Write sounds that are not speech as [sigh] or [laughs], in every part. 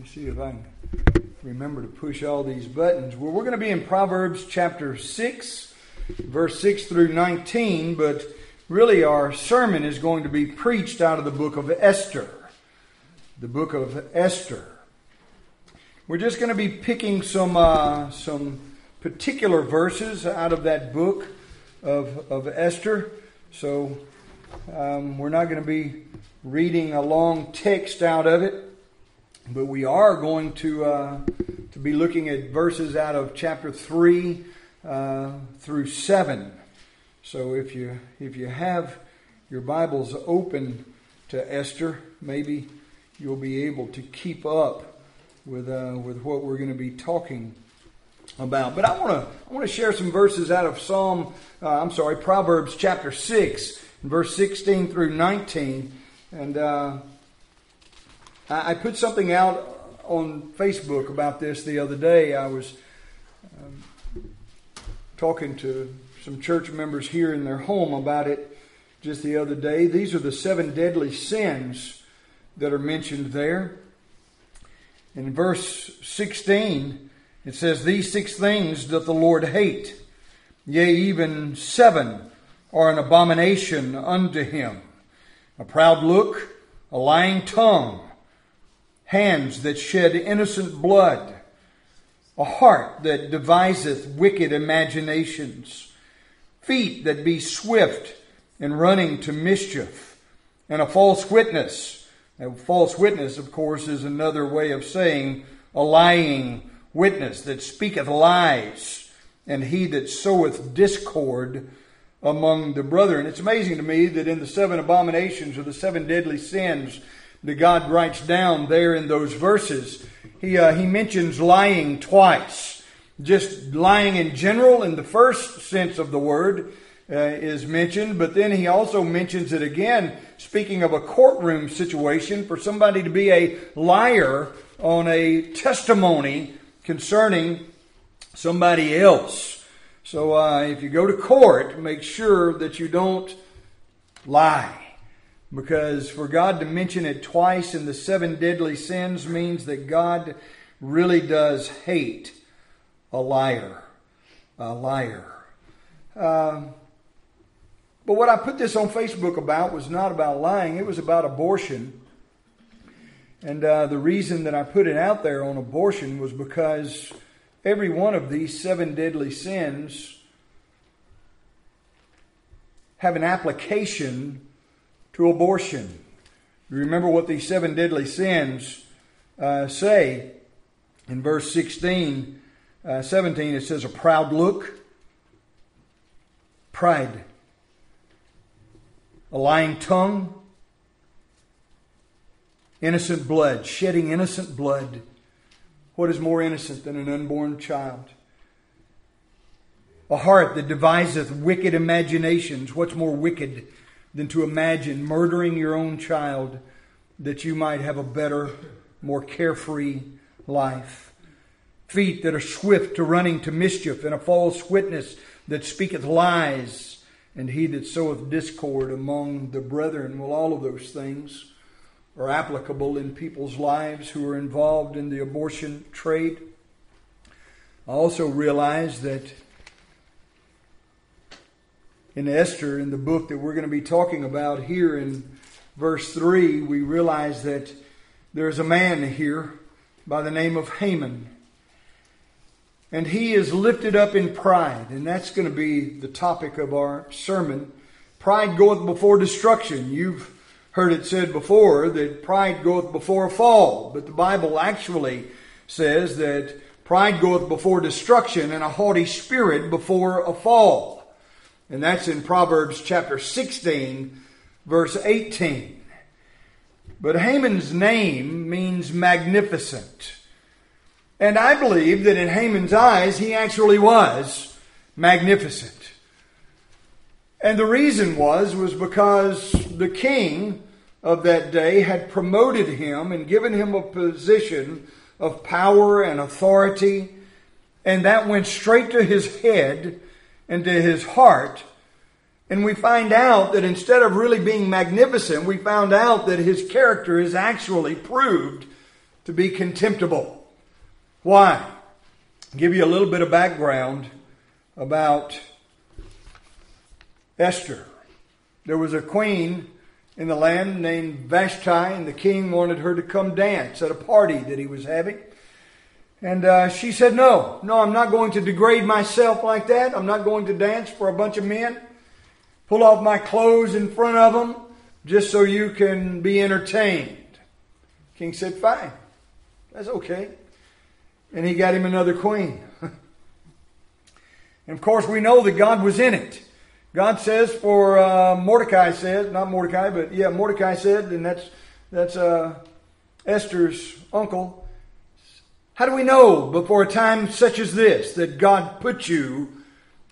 me see if I can remember to push all these buttons. Well, we're going to be in Proverbs chapter 6, verse 6 through 19, but really our sermon is going to be preached out of the book of Esther. The book of Esther. We're just going to be picking some, uh, some particular verses out of that book of, of Esther. So um, we're not going to be reading a long text out of it. But we are going to uh, to be looking at verses out of chapter three uh, through seven. So if you if you have your Bibles open to Esther, maybe you'll be able to keep up with uh, with what we're going to be talking about. But I want to I want to share some verses out of Psalm. Uh, I'm sorry, Proverbs chapter six, verse sixteen through nineteen, and uh, I put something out on Facebook about this the other day. I was um, talking to some church members here in their home about it just the other day. These are the seven deadly sins that are mentioned there. In verse 16, it says, These six things doth the Lord hate, yea, even seven are an abomination unto him a proud look, a lying tongue hands that shed innocent blood, a heart that deviseth wicked imaginations, feet that be swift in running to mischief, and a false witness. A false witness, of course, is another way of saying a lying witness that speaketh lies, and he that soweth discord among the brethren. It's amazing to me that in the seven abominations or the seven deadly sins, that God writes down there in those verses. He, uh, he mentions lying twice. Just lying in general, in the first sense of the word, uh, is mentioned, but then he also mentions it again, speaking of a courtroom situation, for somebody to be a liar on a testimony concerning somebody else. So uh, if you go to court, make sure that you don't lie. Because for God to mention it twice in the seven deadly sins means that God really does hate a liar. A liar. Um, but what I put this on Facebook about was not about lying, it was about abortion. And uh, the reason that I put it out there on abortion was because every one of these seven deadly sins have an application to abortion. Remember what these seven deadly sins uh, say. In verse 16, uh, 17, it says, A proud look, pride, a lying tongue, innocent blood, shedding innocent blood. What is more innocent than an unborn child? A heart that deviseth wicked imaginations. What's more wicked than to imagine murdering your own child that you might have a better, more carefree life. Feet that are swift to running to mischief, and a false witness that speaketh lies, and he that soweth discord among the brethren. Well, all of those things are applicable in people's lives who are involved in the abortion trade. I also realize that in Esther, in the book that we're going to be talking about here in verse 3, we realize that there's a man here by the name of Haman. And he is lifted up in pride, and that's going to be the topic of our sermon. Pride goeth before destruction. You've heard it said before that pride goeth before a fall, but the Bible actually says that pride goeth before destruction and a haughty spirit before a fall. And that's in Proverbs chapter 16, verse 18. But Haman's name means magnificent. And I believe that in Haman's eyes, he actually was magnificent. And the reason was, was because the king of that day had promoted him and given him a position of power and authority. And that went straight to his head into his heart. And we find out that instead of really being magnificent, we found out that his character is actually proved to be contemptible. Why? I'll give you a little bit of background about Esther. There was a queen in the land named Vashti, and the king wanted her to come dance at a party that he was having. And uh, she said, No, no, I'm not going to degrade myself like that. I'm not going to dance for a bunch of men. Pull off my clothes in front of them just so you can be entertained. King said, Fine, that's okay. And he got him another queen. [laughs] and of course, we know that God was in it. God says for uh, Mordecai says, not Mordecai, but yeah, Mordecai said, and that's that's uh, Esther's uncle. How do we know before a time such as this that God put you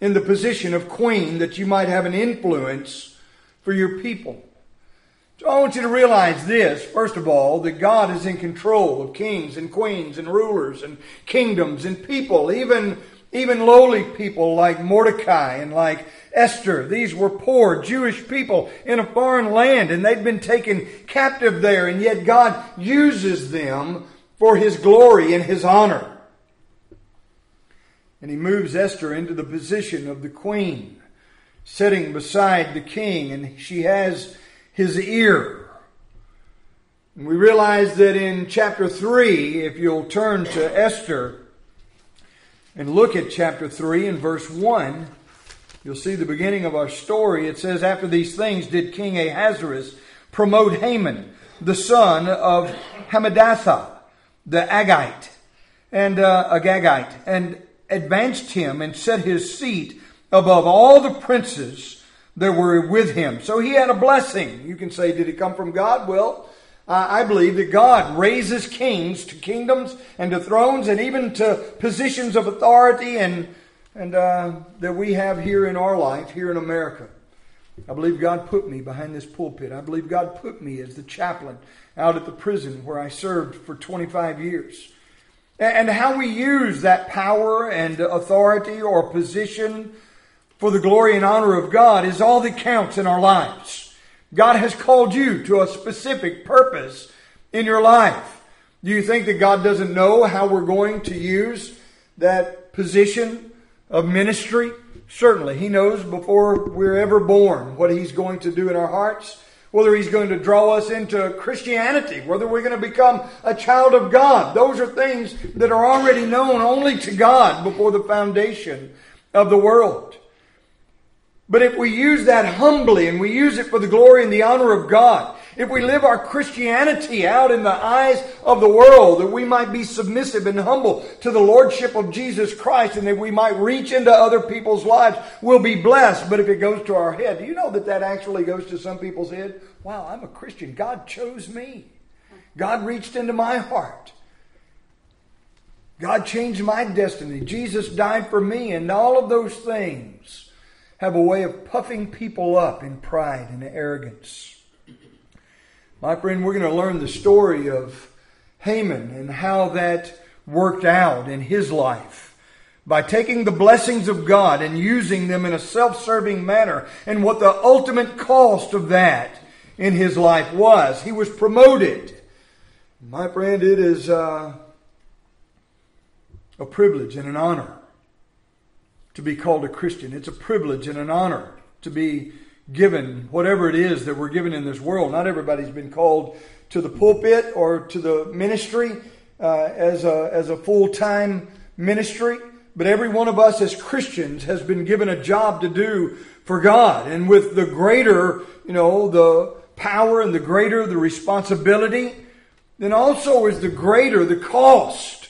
in the position of queen that you might have an influence for your people? So I want you to realize this, first of all, that God is in control of kings and queens and rulers and kingdoms and people, even, even lowly people like Mordecai and like Esther. These were poor Jewish people in a foreign land and they'd been taken captive there and yet God uses them for His glory and His honor. And He moves Esther into the position of the queen, sitting beside the king and she has his ear. And we realize that in chapter 3, if you'll turn to Esther and look at chapter 3 and verse 1, You'll see the beginning of our story. It says, After these things did King Ahasuerus promote Haman, the son of Hammedatha, the Agite, and uh, Agagite, and advanced him and set his seat above all the princes that were with him. So he had a blessing. You can say, did it come from God? Well, I believe that God raises kings to kingdoms and to thrones and even to positions of authority and and uh, that we have here in our life, here in America. I believe God put me behind this pulpit. I believe God put me as the chaplain out at the prison where I served for 25 years. And how we use that power and authority or position for the glory and honor of God is all that counts in our lives. God has called you to a specific purpose in your life. Do you think that God doesn't know how we're going to use that position of ministry? Certainly. He knows before we're ever born what He's going to do in our hearts, whether He's going to draw us into Christianity, whether we're going to become a child of God. Those are things that are already known only to God before the foundation of the world. But if we use that humbly and we use it for the glory and the honor of God, if we live our Christianity out in the eyes of the world, that we might be submissive and humble to the Lordship of Jesus Christ and that we might reach into other people's lives, we'll be blessed. But if it goes to our head, do you know that that actually goes to some people's head? Wow, I'm a Christian. God chose me. God reached into my heart. God changed my destiny. Jesus died for me, and all of those things have a way of puffing people up in pride and arrogance. My friend, we're going to learn the story of Haman and how that worked out in his life by taking the blessings of God and using them in a self serving manner, and what the ultimate cost of that in his life was. He was promoted. My friend, it is uh, a privilege and an honor to be called a Christian. It's a privilege and an honor to be given whatever it is that we're given in this world. Not everybody's been called to the pulpit or to the ministry uh, as a, as a full time ministry, but every one of us as Christians has been given a job to do for God. And with the greater, you know, the power and the greater the responsibility, then also is the greater the cost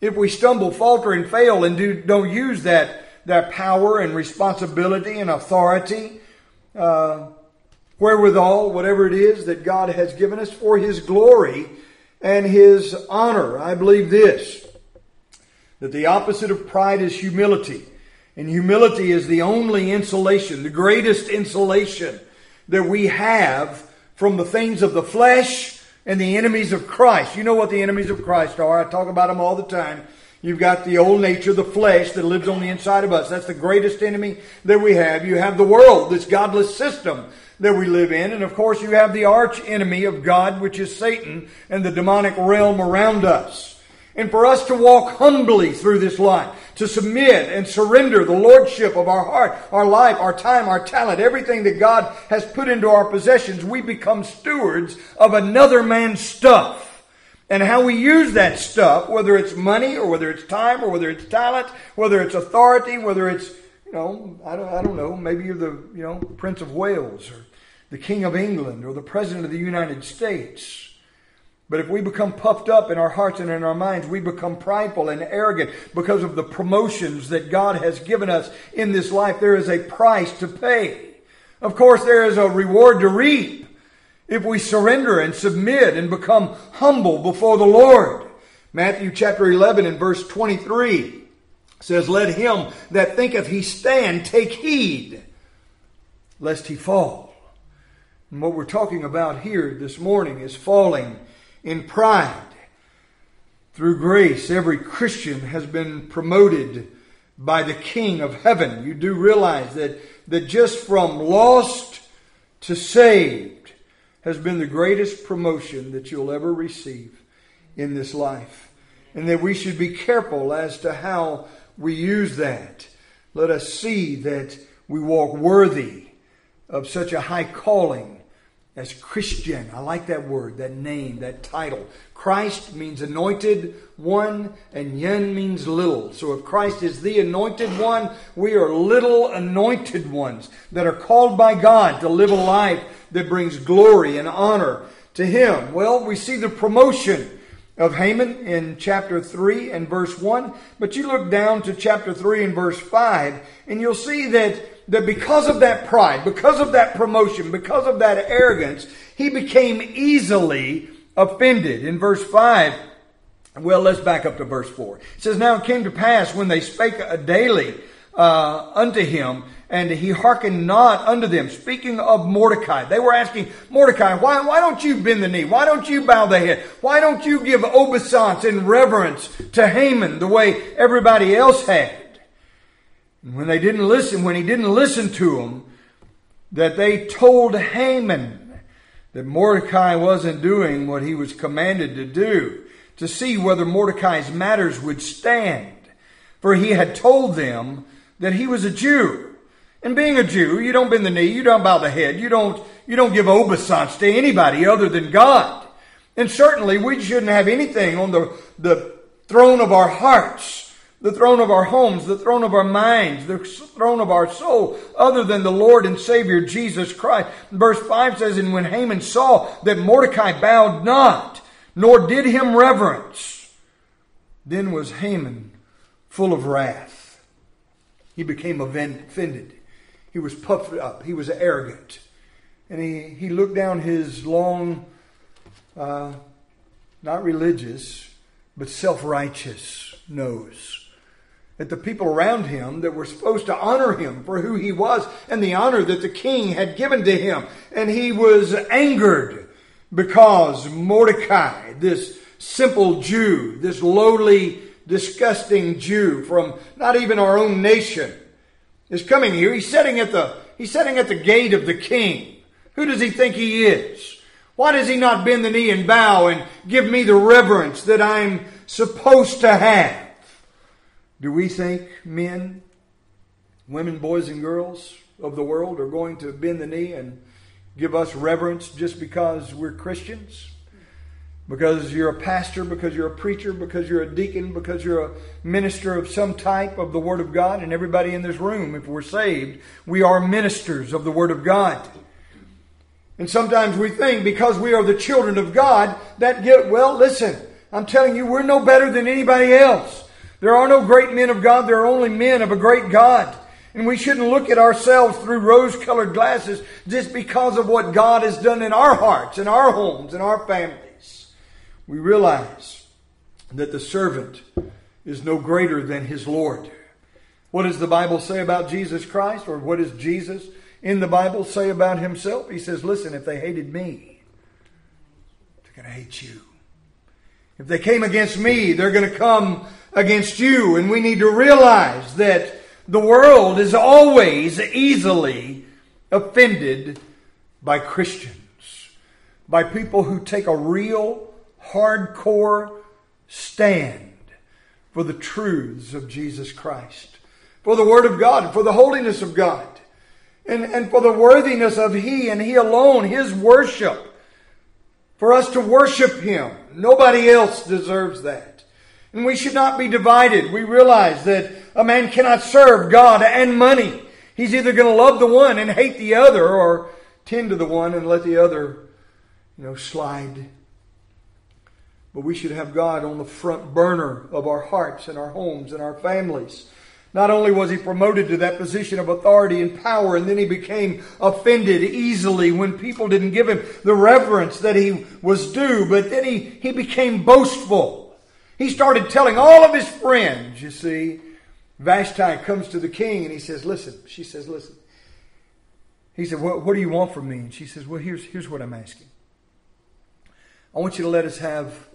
if we stumble, falter, and fail and do, don't use that, that power and responsibility and authority uh, wherewithal, whatever it is that God has given us for His glory and His honor. I believe this that the opposite of pride is humility. And humility is the only insulation, the greatest insulation that we have from the things of the flesh and the enemies of Christ. You know what the enemies of Christ are. I talk about them all the time. You've got the old nature, the flesh that lives on the inside of us. That's the greatest enemy that we have. You have the world, this godless system that we live in. And of course, you have the arch enemy of God, which is Satan and the demonic realm around us. And for us to walk humbly through this life, to submit and surrender the lordship of our heart, our life, our time, our talent, everything that God has put into our possessions, we become stewards of another man's stuff and how we use that stuff, whether it's money or whether it's time or whether it's talent, whether it's authority, whether it's, you know, I don't, I don't know, maybe you're the, you know, Prince of Wales or the King of England or the President of the United States. But if we become puffed up in our hearts and in our minds, we become prideful and arrogant because of the promotions that God has given us in this life. There is a price to pay. Of course, there is a reward to reap if we surrender and submit and become humble before the Lord. Matthew chapter 11 and verse 23 says, Let him that thinketh he stand take heed, lest he fall. And what we're talking about here this morning is falling in pride. Through grace, every Christian has been promoted by the King of heaven. You do realize that, that just from lost to saved, has been the greatest promotion that you'll ever receive in this life. And that we should be careful as to how we use that. Let us see that we walk worthy of such a high calling as Christian. I like that word, that name, that title. Christ means anointed one, and yen means little. So if Christ is the anointed one, we are little anointed ones that are called by God to live a life that brings glory and honor to him. Well, we see the promotion of Haman in chapter 3 and verse 1, but you look down to chapter 3 and verse 5, and you'll see that, that because of that pride, because of that promotion, because of that arrogance, he became easily offended. In verse 5, well, let's back up to verse 4. It says, Now it came to pass when they spake daily uh, unto him and he hearkened not unto them. Speaking of Mordecai, they were asking Mordecai, why, why don't you bend the knee? Why don't you bow the head? Why don't you give obeisance and reverence to Haman the way everybody else had? And when they didn't listen, when he didn't listen to them, that they told Haman that Mordecai wasn't doing what he was commanded to do, to see whether Mordecai's matters would stand. For he had told them that he was a Jew and being a Jew, you don't bend the knee, you don't bow the head, you don't, you don't give obeisance to anybody other than God. And certainly we shouldn't have anything on the, the throne of our hearts, the throne of our homes, the throne of our minds, the throne of our soul, other than the Lord and Savior Jesus Christ. Verse 5 says, And when Haman saw that Mordecai bowed not, nor did him reverence, then was Haman full of wrath. He became offended. He was puffed up. He was arrogant. And he, he looked down his long, uh, not religious, but self righteous nose at the people around him that were supposed to honor him for who he was and the honor that the king had given to him. And he was angered because Mordecai, this simple Jew, this lowly, disgusting Jew from not even our own nation, is coming here. He's sitting at the, he's sitting at the gate of the king. Who does he think he is? Why does he not bend the knee and bow and give me the reverence that I'm supposed to have? Do we think men, women, boys, and girls of the world are going to bend the knee and give us reverence just because we're Christians? because you're a pastor, because you're a preacher, because you're a deacon, because you're a minister of some type of the Word of God. And everybody in this room, if we're saved, we are ministers of the Word of God. And sometimes we think because we are the children of God, that get, well, listen, I'm telling you, we're no better than anybody else. There are no great men of God, there are only men of a great God. And we shouldn't look at ourselves through rose colored glasses just because of what God has done in our hearts, in our homes, in our families we realize that the servant is no greater than his Lord. What does the Bible say about Jesus Christ, or what does Jesus in the Bible say about himself? He says, Listen, if they hated me, they're going to hate you. If they came against me, they're going to come against you. And we need to realize that the world is always easily offended by Christians, by people who take a real, hardcore stand for the truths of Jesus Christ, for the Word of God, for the holiness of God, and, and for the worthiness of He and He alone, His worship, for us to worship Him. Nobody else deserves that. And we should not be divided. We realize that a man cannot serve God and money. He's either going to love the one and hate the other or tend to the one and let the other, you know, slide. But we should have God on the front burner of our hearts and our homes and our families. Not only was he promoted to that position of authority and power, and then he became offended easily when people didn't give him the reverence that he was due, but then he, he became boastful. He started telling all of his friends, you see, Vashti comes to the king and he says, Listen, she says, Listen. He said, what, what do you want from me? And she says, Well, here's, here's what I'm asking. I want you to let us have,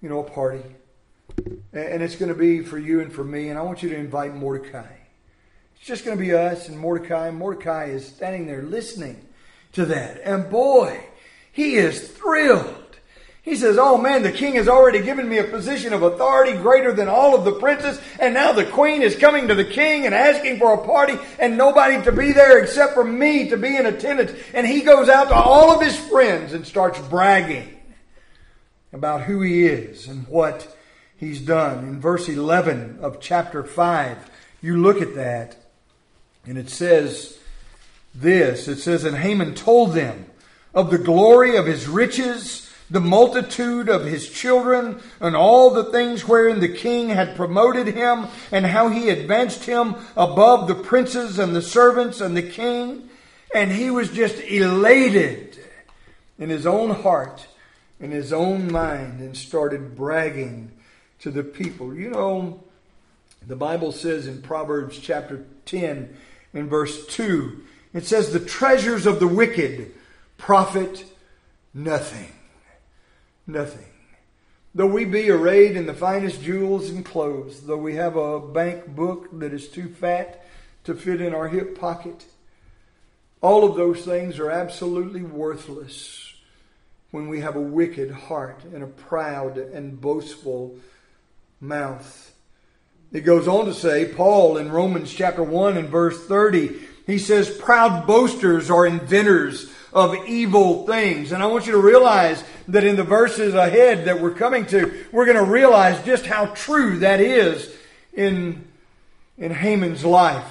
you know, a party. And it's going to be for you and for me. And I want you to invite Mordecai. It's just going to be us and Mordecai. Mordecai is standing there listening to that. And boy, he is thrilled. He says, Oh man, the king has already given me a position of authority greater than all of the princes, and now the queen is coming to the king and asking for a party, and nobody to be there except for me to be in attendance. And he goes out to all of his friends and starts bragging about who he is and what he's done. In verse 11 of chapter 5, you look at that, and it says this it says, And Haman told them of the glory of his riches the multitude of his children, and all the things wherein the king had promoted him, and how he advanced him above the princes and the servants and the king. And he was just elated in his own heart, in his own mind, and started bragging to the people. You know, the Bible says in Proverbs chapter 10, in verse 2, it says, The treasures of the wicked profit nothing nothing. Though we be arrayed in the finest jewels and clothes, though we have a bank book that is too fat to fit in our hip pocket, all of those things are absolutely worthless when we have a wicked heart and a proud and boastful mouth. It goes on to say, Paul in Romans chapter 1 and verse 30, he says, Proud boasters are inventors of evil things. And I want you to realize that in the verses ahead that we're coming to, we're going to realize just how true that is in, in Haman's life.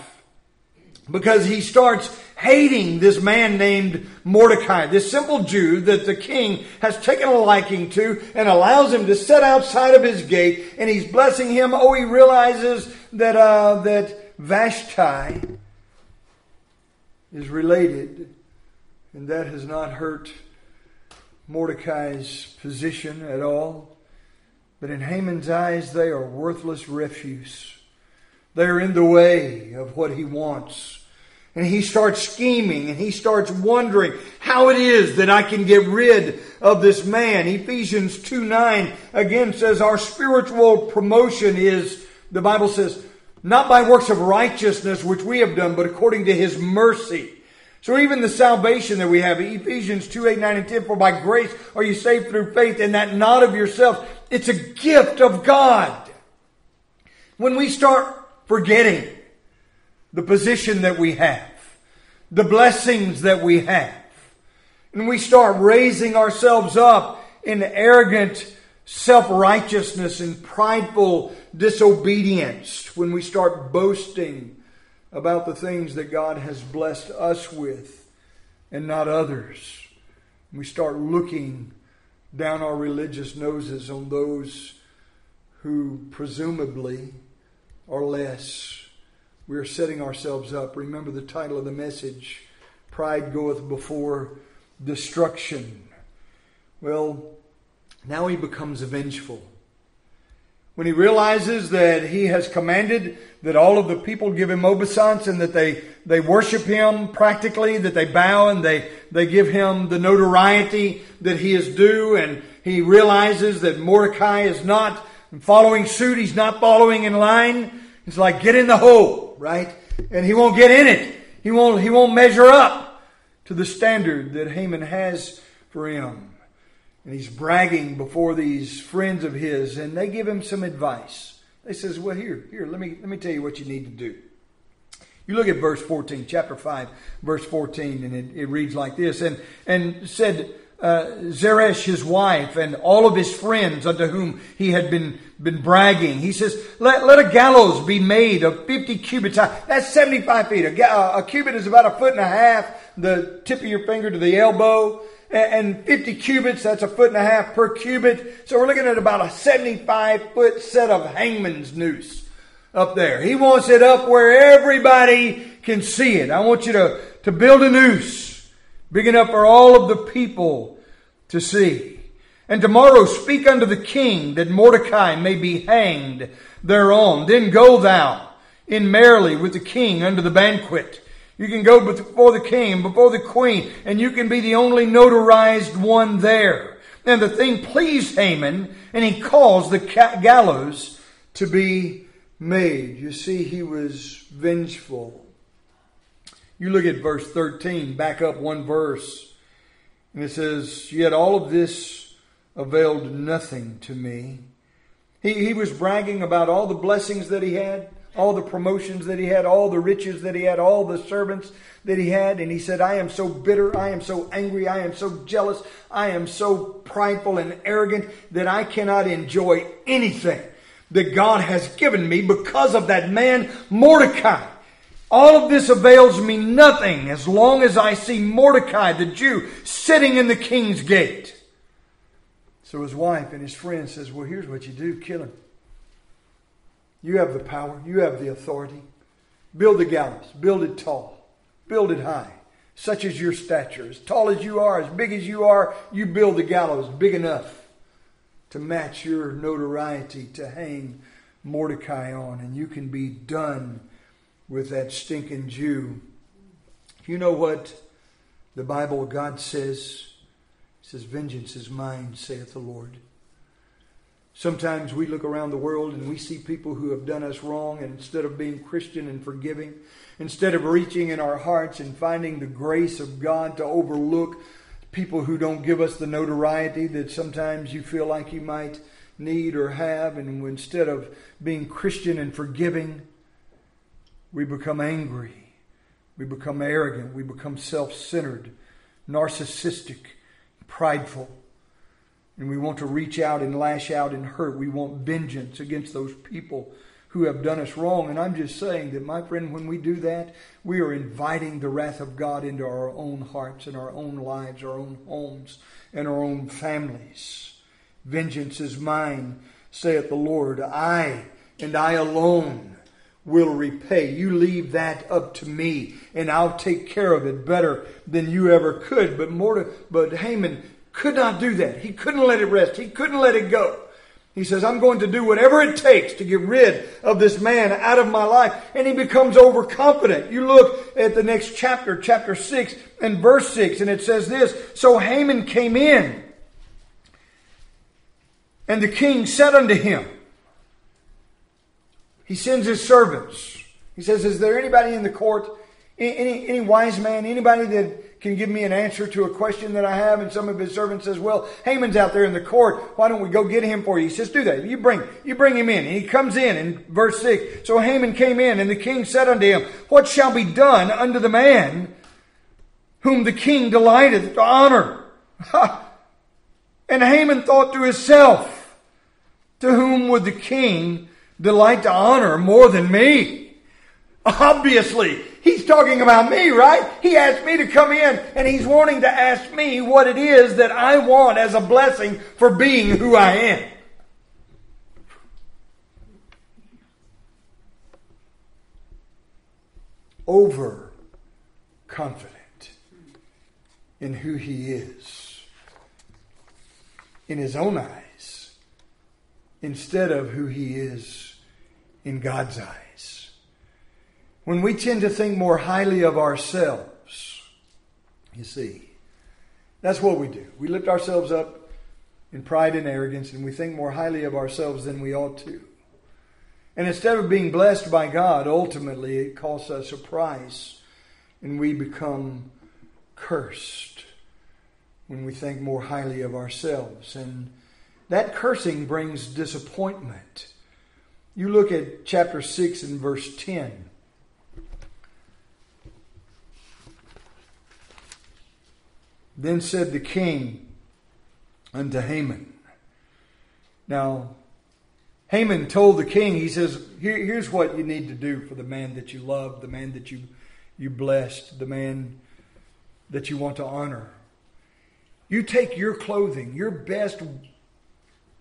Because he starts hating this man named Mordecai, this simple Jew that the king has taken a liking to and allows him to sit outside of his gate, and he's blessing him. Oh, he realizes that uh, that Vashti is related and that has not hurt Mordecai's position at all. But in Haman's eyes, they are worthless refuse. They are in the way of what he wants. And he starts scheming and he starts wondering how it is that I can get rid of this man. Ephesians 2 9 again says our spiritual promotion is, the Bible says, not by works of righteousness which we have done, but according to his mercy. So even the salvation that we have, Ephesians 2, 8, 9, and 10, for by grace are you saved through faith, and that not of yourself. It's a gift of God. When we start forgetting the position that we have, the blessings that we have, and we start raising ourselves up in arrogant self-righteousness and prideful disobedience, when we start boasting about the things that God has blessed us with and not others. We start looking down our religious noses on those who presumably are less. We are setting ourselves up. Remember the title of the message Pride goeth before destruction. Well, now he becomes vengeful. When he realizes that he has commanded that all of the people give him obeisance and that they, they worship him practically, that they bow and they, they give him the notoriety that he is due, and he realizes that Mordecai is not following suit. He's not following in line. It's like get in the hole, right? And he won't get in it. He won't, he won't measure up to the standard that Haman has for him. And he's bragging before these friends of his, and they give him some advice. They says, "Well, here, here, let me let me tell you what you need to do." You look at verse 14, chapter 5, verse 14, and it, it reads like this. And, and said uh, Zeresh, his wife, and all of his friends unto whom he had been, been bragging, he says, let, let a gallows be made of 50 cubits high. That's 75 feet. A, a cubit is about a foot and a half, the tip of your finger to the elbow and 50 cubits, that's a foot and a half per cubit. So we're looking at about a 75 foot set of hangman's noose up there. He wants it up where everybody can see it. I want you to, to build a noose big enough for all of the people to see. And tomorrow speak unto the king that Mordecai may be hanged thereon. Then go thou in merrily with the king unto the banquet. You can go before the king, before the queen, and you can be the only notarized one there. And the thing pleased Haman, and he caused the gallows to be made. You see, he was vengeful. You look at verse 13, back up one verse, and it says, Yet all of this availed nothing to me. He, he was bragging about all the blessings that he had, all the promotions that he had, all the riches that he had, all the servants that he had. And he said, I am so bitter, I am so angry, I am so jealous, I am so prideful and arrogant that I cannot enjoy anything that God has given me because of that man Mordecai. All of this avails me nothing as long as I see Mordecai, the Jew, sitting in the king's gate. So his wife and his friend says, Well, here's what you do kill him. You have the power, you have the authority. Build the gallows, build it tall, build it high, such as your stature. As tall as you are, as big as you are, you build the gallows big enough to match your notoriety to hang Mordecai on, and you can be done with that stinking Jew. You know what the Bible, God says? It says, Vengeance is mine, saith the Lord. Sometimes we look around the world and we see people who have done us wrong, and instead of being Christian and forgiving, instead of reaching in our hearts and finding the grace of God to overlook people who don't give us the notoriety that sometimes you feel like you might need or have. And instead of being Christian and forgiving, we become angry, we become arrogant, we become self centered, narcissistic, prideful. And we want to reach out and lash out and hurt. We want vengeance against those people who have done us wrong. And I'm just saying that, my friend, when we do that, we are inviting the wrath of God into our own hearts and our own lives, our own homes, and our own families. Vengeance is mine, saith the Lord. I and I alone will repay. You leave that up to me, and I'll take care of it better than you ever could. But more, but Haman could not do that. He couldn't let it rest. He couldn't let it go. He says, I'm going to do whatever it takes to get rid of this man out of my life. And he becomes overconfident. You look at the next chapter, chapter 6 and verse 6, and it says this So Haman came in, and the king said unto him, He sends his servants. He says, Is there anybody in the court, any, any wise man, anybody that can give me an answer to a question that I have. And some of his servants says, well, Haman's out there in the court. Why don't we go get him for you? He says, do that. You bring, you bring him in. And he comes in in verse six. So Haman came in and the king said unto him, what shall be done unto the man whom the king delighteth to honor? [laughs] and Haman thought to himself, to whom would the king delight to honor more than me? [laughs] Obviously, He's talking about me, right? He asked me to come in and he's wanting to ask me what it is that I want as a blessing for being who I am. Over confident in who he is in his own eyes instead of who he is in God's eyes when we tend to think more highly of ourselves, you see, that's what we do. We lift ourselves up in pride and arrogance, and we think more highly of ourselves than we ought to. And instead of being blessed by God, ultimately it costs us a price, and we become cursed when we think more highly of ourselves. And that cursing brings disappointment. You look at chapter 6 and verse 10. Then said the king unto Haman. Now, Haman told the king, he says, Here, here's what you need to do for the man that you love, the man that you, you blessed, the man that you want to honor. You take your clothing, your best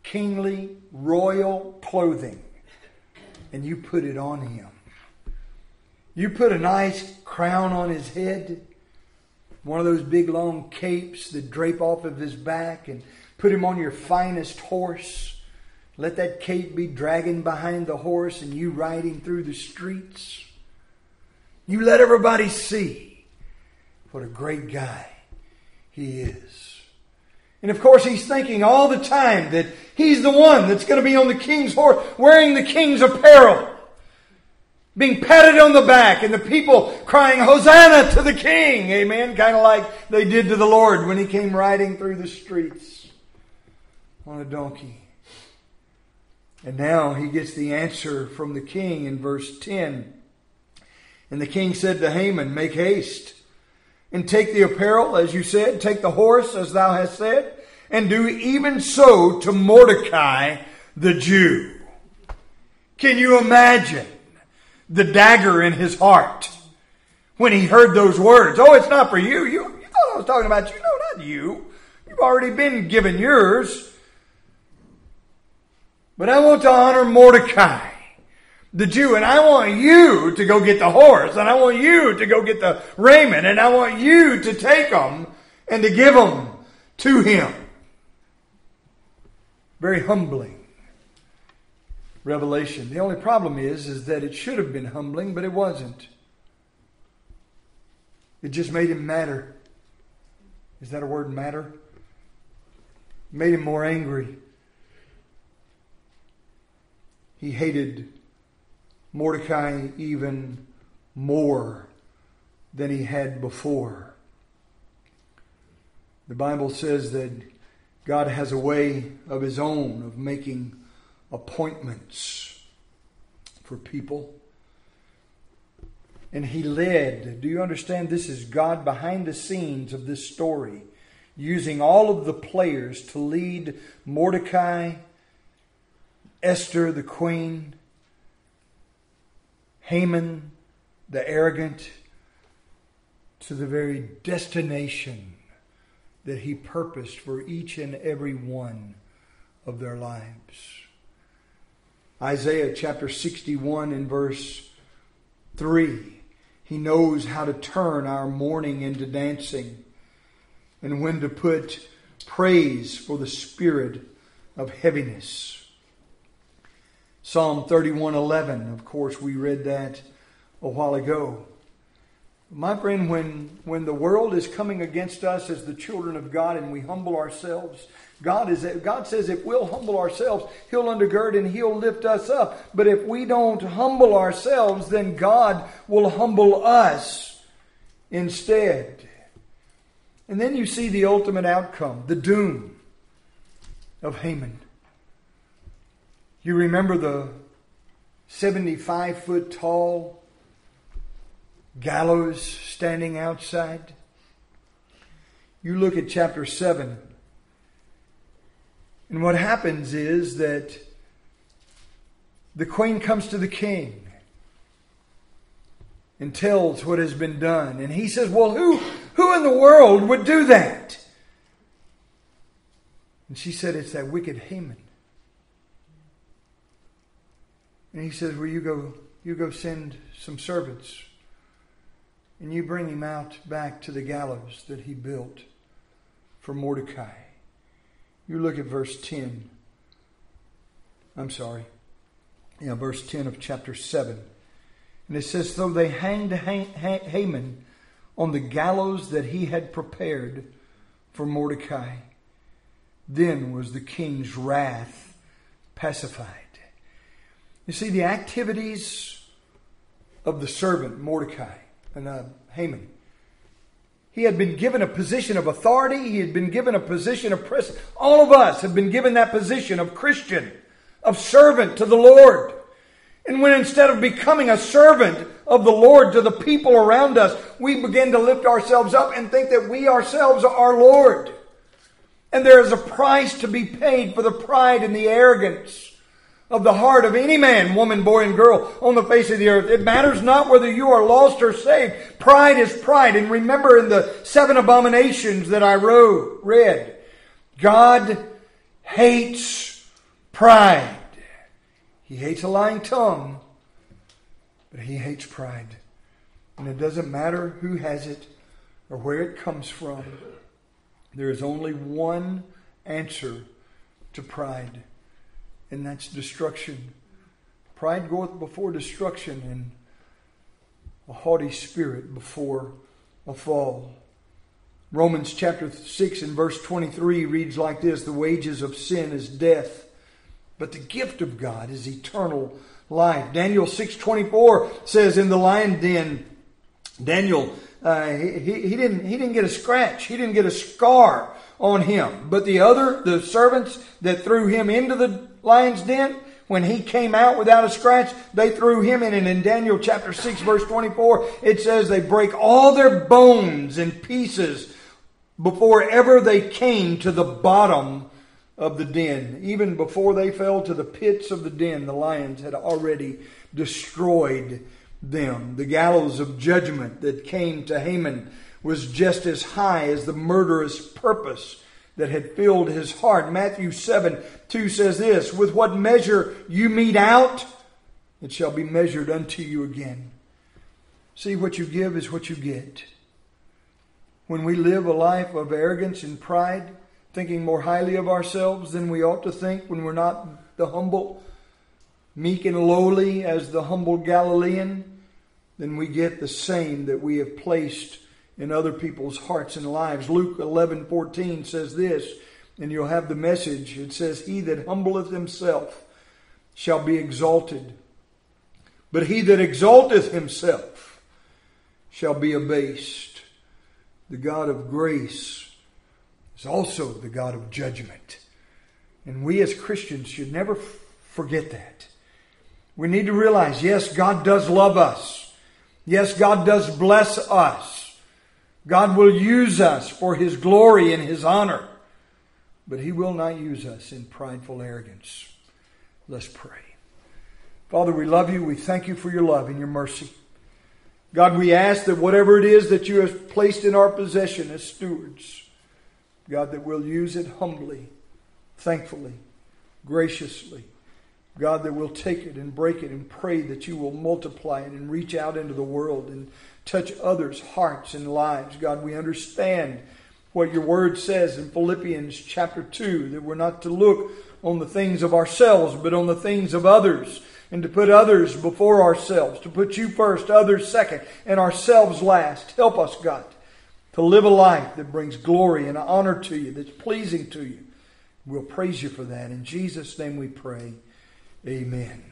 kingly, royal clothing, and you put it on him. You put a nice crown on his head, one of those big long capes that drape off of his back, and put him on your finest horse let that cape be dragging behind the horse and you riding through the streets. You let everybody see what a great guy he is. And of course, he's thinking all the time that he's the one that's going to be on the king's horse, wearing the king's apparel, being patted on the back, and the people crying, Hosanna to the king! Amen. Kind of like they did to the Lord when he came riding through the streets on a donkey. And now he gets the answer from the king in verse 10. And the king said to Haman, Make haste and take the apparel, as you said, take the horse, as thou hast said, and do even so to Mordecai the Jew. Can you imagine the dagger in his heart when he heard those words? Oh, it's not for you. You, you thought I was talking about you. No, not you. You've already been given yours. But I want to honor Mordecai, the Jew, and I want you to go get the horse, and I want you to go get the raiment, and I want you to take them and to give them to him. Very humbling revelation. The only problem is, is that it should have been humbling, but it wasn't. It just made him matter. Is that a word, matter? made him more angry. He hated Mordecai even more than he had before. The Bible says that God has a way of his own of making appointments for people. And he led. Do you understand? This is God behind the scenes of this story, using all of the players to lead Mordecai Esther the queen, Haman the arrogant, to the very destination that he purposed for each and every one of their lives. Isaiah chapter 61 and verse 3. He knows how to turn our mourning into dancing and when to put praise for the spirit of heaviness. Psalm 31:11, of course, we read that a while ago. My friend, when, when the world is coming against us as the children of God and we humble ourselves, God, is, God says if we'll humble ourselves, He'll undergird and He'll lift us up. But if we don't humble ourselves, then God will humble us instead. And then you see the ultimate outcome, the doom of Haman. You remember the 75 foot tall gallows standing outside? You look at chapter 7, and what happens is that the queen comes to the king and tells what has been done. And he says, Well, who, who in the world would do that? And she said, It's that wicked Haman. And he says, Well, you go, you go send some servants and you bring him out back to the gallows that he built for Mordecai. You look at verse 10. I'm sorry. Yeah, verse 10 of chapter 7. And it says, Though they hanged Haman on the gallows that he had prepared for Mordecai, then was the king's wrath pacified. You see, the activities of the servant Mordecai and uh, Haman. He had been given a position of authority. He had been given a position of press. All of us have been given that position of Christian, of servant to the Lord. And when instead of becoming a servant of the Lord to the people around us, we begin to lift ourselves up and think that we ourselves are our Lord. And there is a price to be paid for the pride and the arrogance of the heart of any man, woman, boy, and girl on the face of the earth. It matters not whether you are lost or saved. Pride is pride. And remember in the seven abominations that I wrote, read, God hates pride. He hates a lying tongue, but he hates pride. And it doesn't matter who has it or where it comes from. There is only one answer to pride, and that's destruction. Pride goeth before destruction, and a haughty spirit before a fall. Romans chapter 6 and verse 23 reads like this The wages of sin is death, but the gift of God is eternal life. Daniel 6:24 says in the lion den Daniel uh, he, he, didn't, he didn't get a scratch. He didn't get a scar on him. But the other, the servants that threw him into the lion's den, when he came out without a scratch, they threw him in. And in Daniel chapter 6 verse 24, it says they break all their bones in pieces before ever they came to the bottom of the den. Even before they fell to the pits of the den, the lions had already destroyed them. The gallows of judgment that came to Haman was just as high as the murderous purpose that had filled his heart. Matthew 7 2 says this With what measure you mete out, it shall be measured unto you again. See, what you give is what you get. When we live a life of arrogance and pride, thinking more highly of ourselves than we ought to think when we're not the humble, meek and lowly as the humble Galilean, then we get the same that we have placed in other people's hearts and lives. Luke 11 14 says this, and you'll have the message. It says, He that humbleth himself shall be exalted, but he that exalteth himself shall be abased. The God of grace is also the God of judgment. And we as Christians should never forget that. We need to realize, yes, God does love us. Yes, God does bless us. God will use us for His glory and His honor. But He will not use us in prideful arrogance. Let's pray. Father, we love you. We thank you for your love and your mercy. God, we ask that whatever it is that you have placed in our possession as stewards, God, that we'll use it humbly, thankfully, graciously, God, that we'll take it and break it and pray that you will multiply it and reach out into the world and touch others' hearts and lives. God, we understand what your word says in Philippians chapter 2 that we're not to look on the things of ourselves, but on the things of others, and to put others before ourselves, to put you first, others second, and ourselves last. Help us, God, to live a life that brings glory and honor to you, that's pleasing to you. We'll praise you for that. In Jesus' name we pray. Amen.